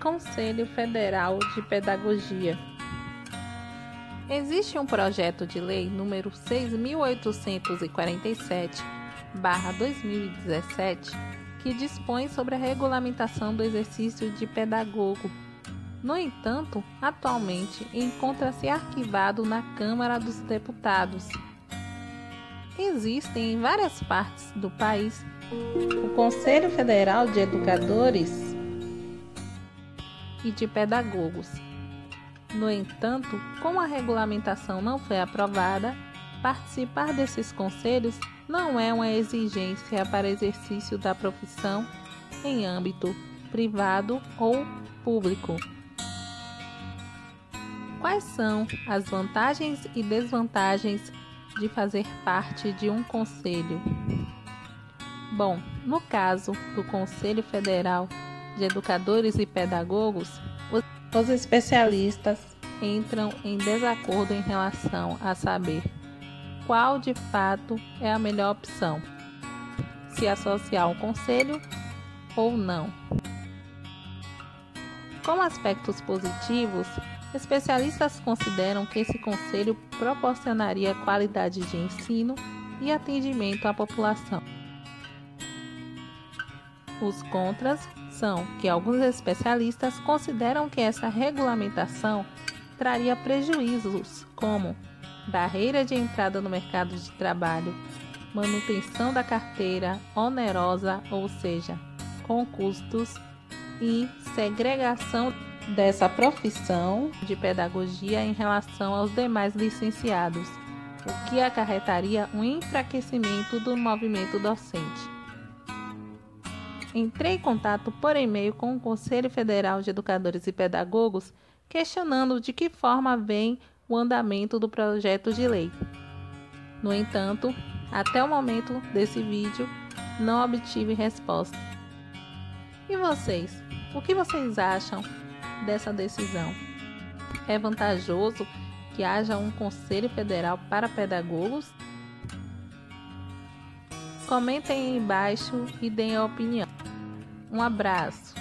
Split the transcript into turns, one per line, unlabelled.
Conselho Federal de Pedagogia. Existe um projeto de lei número 6847/2017 que dispõe sobre a regulamentação do exercício de pedagogo. No entanto, atualmente encontra-se arquivado na Câmara dos Deputados. Existem em várias partes do país o Conselho Federal de Educadores e de pedagogos. No entanto, como a regulamentação não foi aprovada, participar desses conselhos não é uma exigência para exercício da profissão em âmbito privado ou público. Quais são as vantagens e desvantagens de fazer parte de um conselho? Bom, no caso do Conselho Federal de educadores e pedagogos, os especialistas entram em desacordo em relação a saber qual de fato é a melhor opção, se associar ao conselho ou não. Com aspectos positivos, especialistas consideram que esse conselho proporcionaria qualidade de ensino e atendimento à população. Os contras são que alguns especialistas consideram que essa regulamentação traria prejuízos, como barreira de entrada no mercado de trabalho, manutenção da carteira onerosa, ou seja, com custos, e segregação dessa profissão de pedagogia em relação aos demais licenciados, o que acarretaria um enfraquecimento do movimento docente. Entrei em contato por e-mail com o Conselho Federal de Educadores e Pedagogos, questionando de que forma vem o andamento do projeto de lei. No entanto, até o momento desse vídeo, não obtive resposta. E vocês? O que vocês acham dessa decisão? É vantajoso que haja um Conselho Federal para Pedagogos? Comentem aí embaixo e deem a opinião. Um abraço.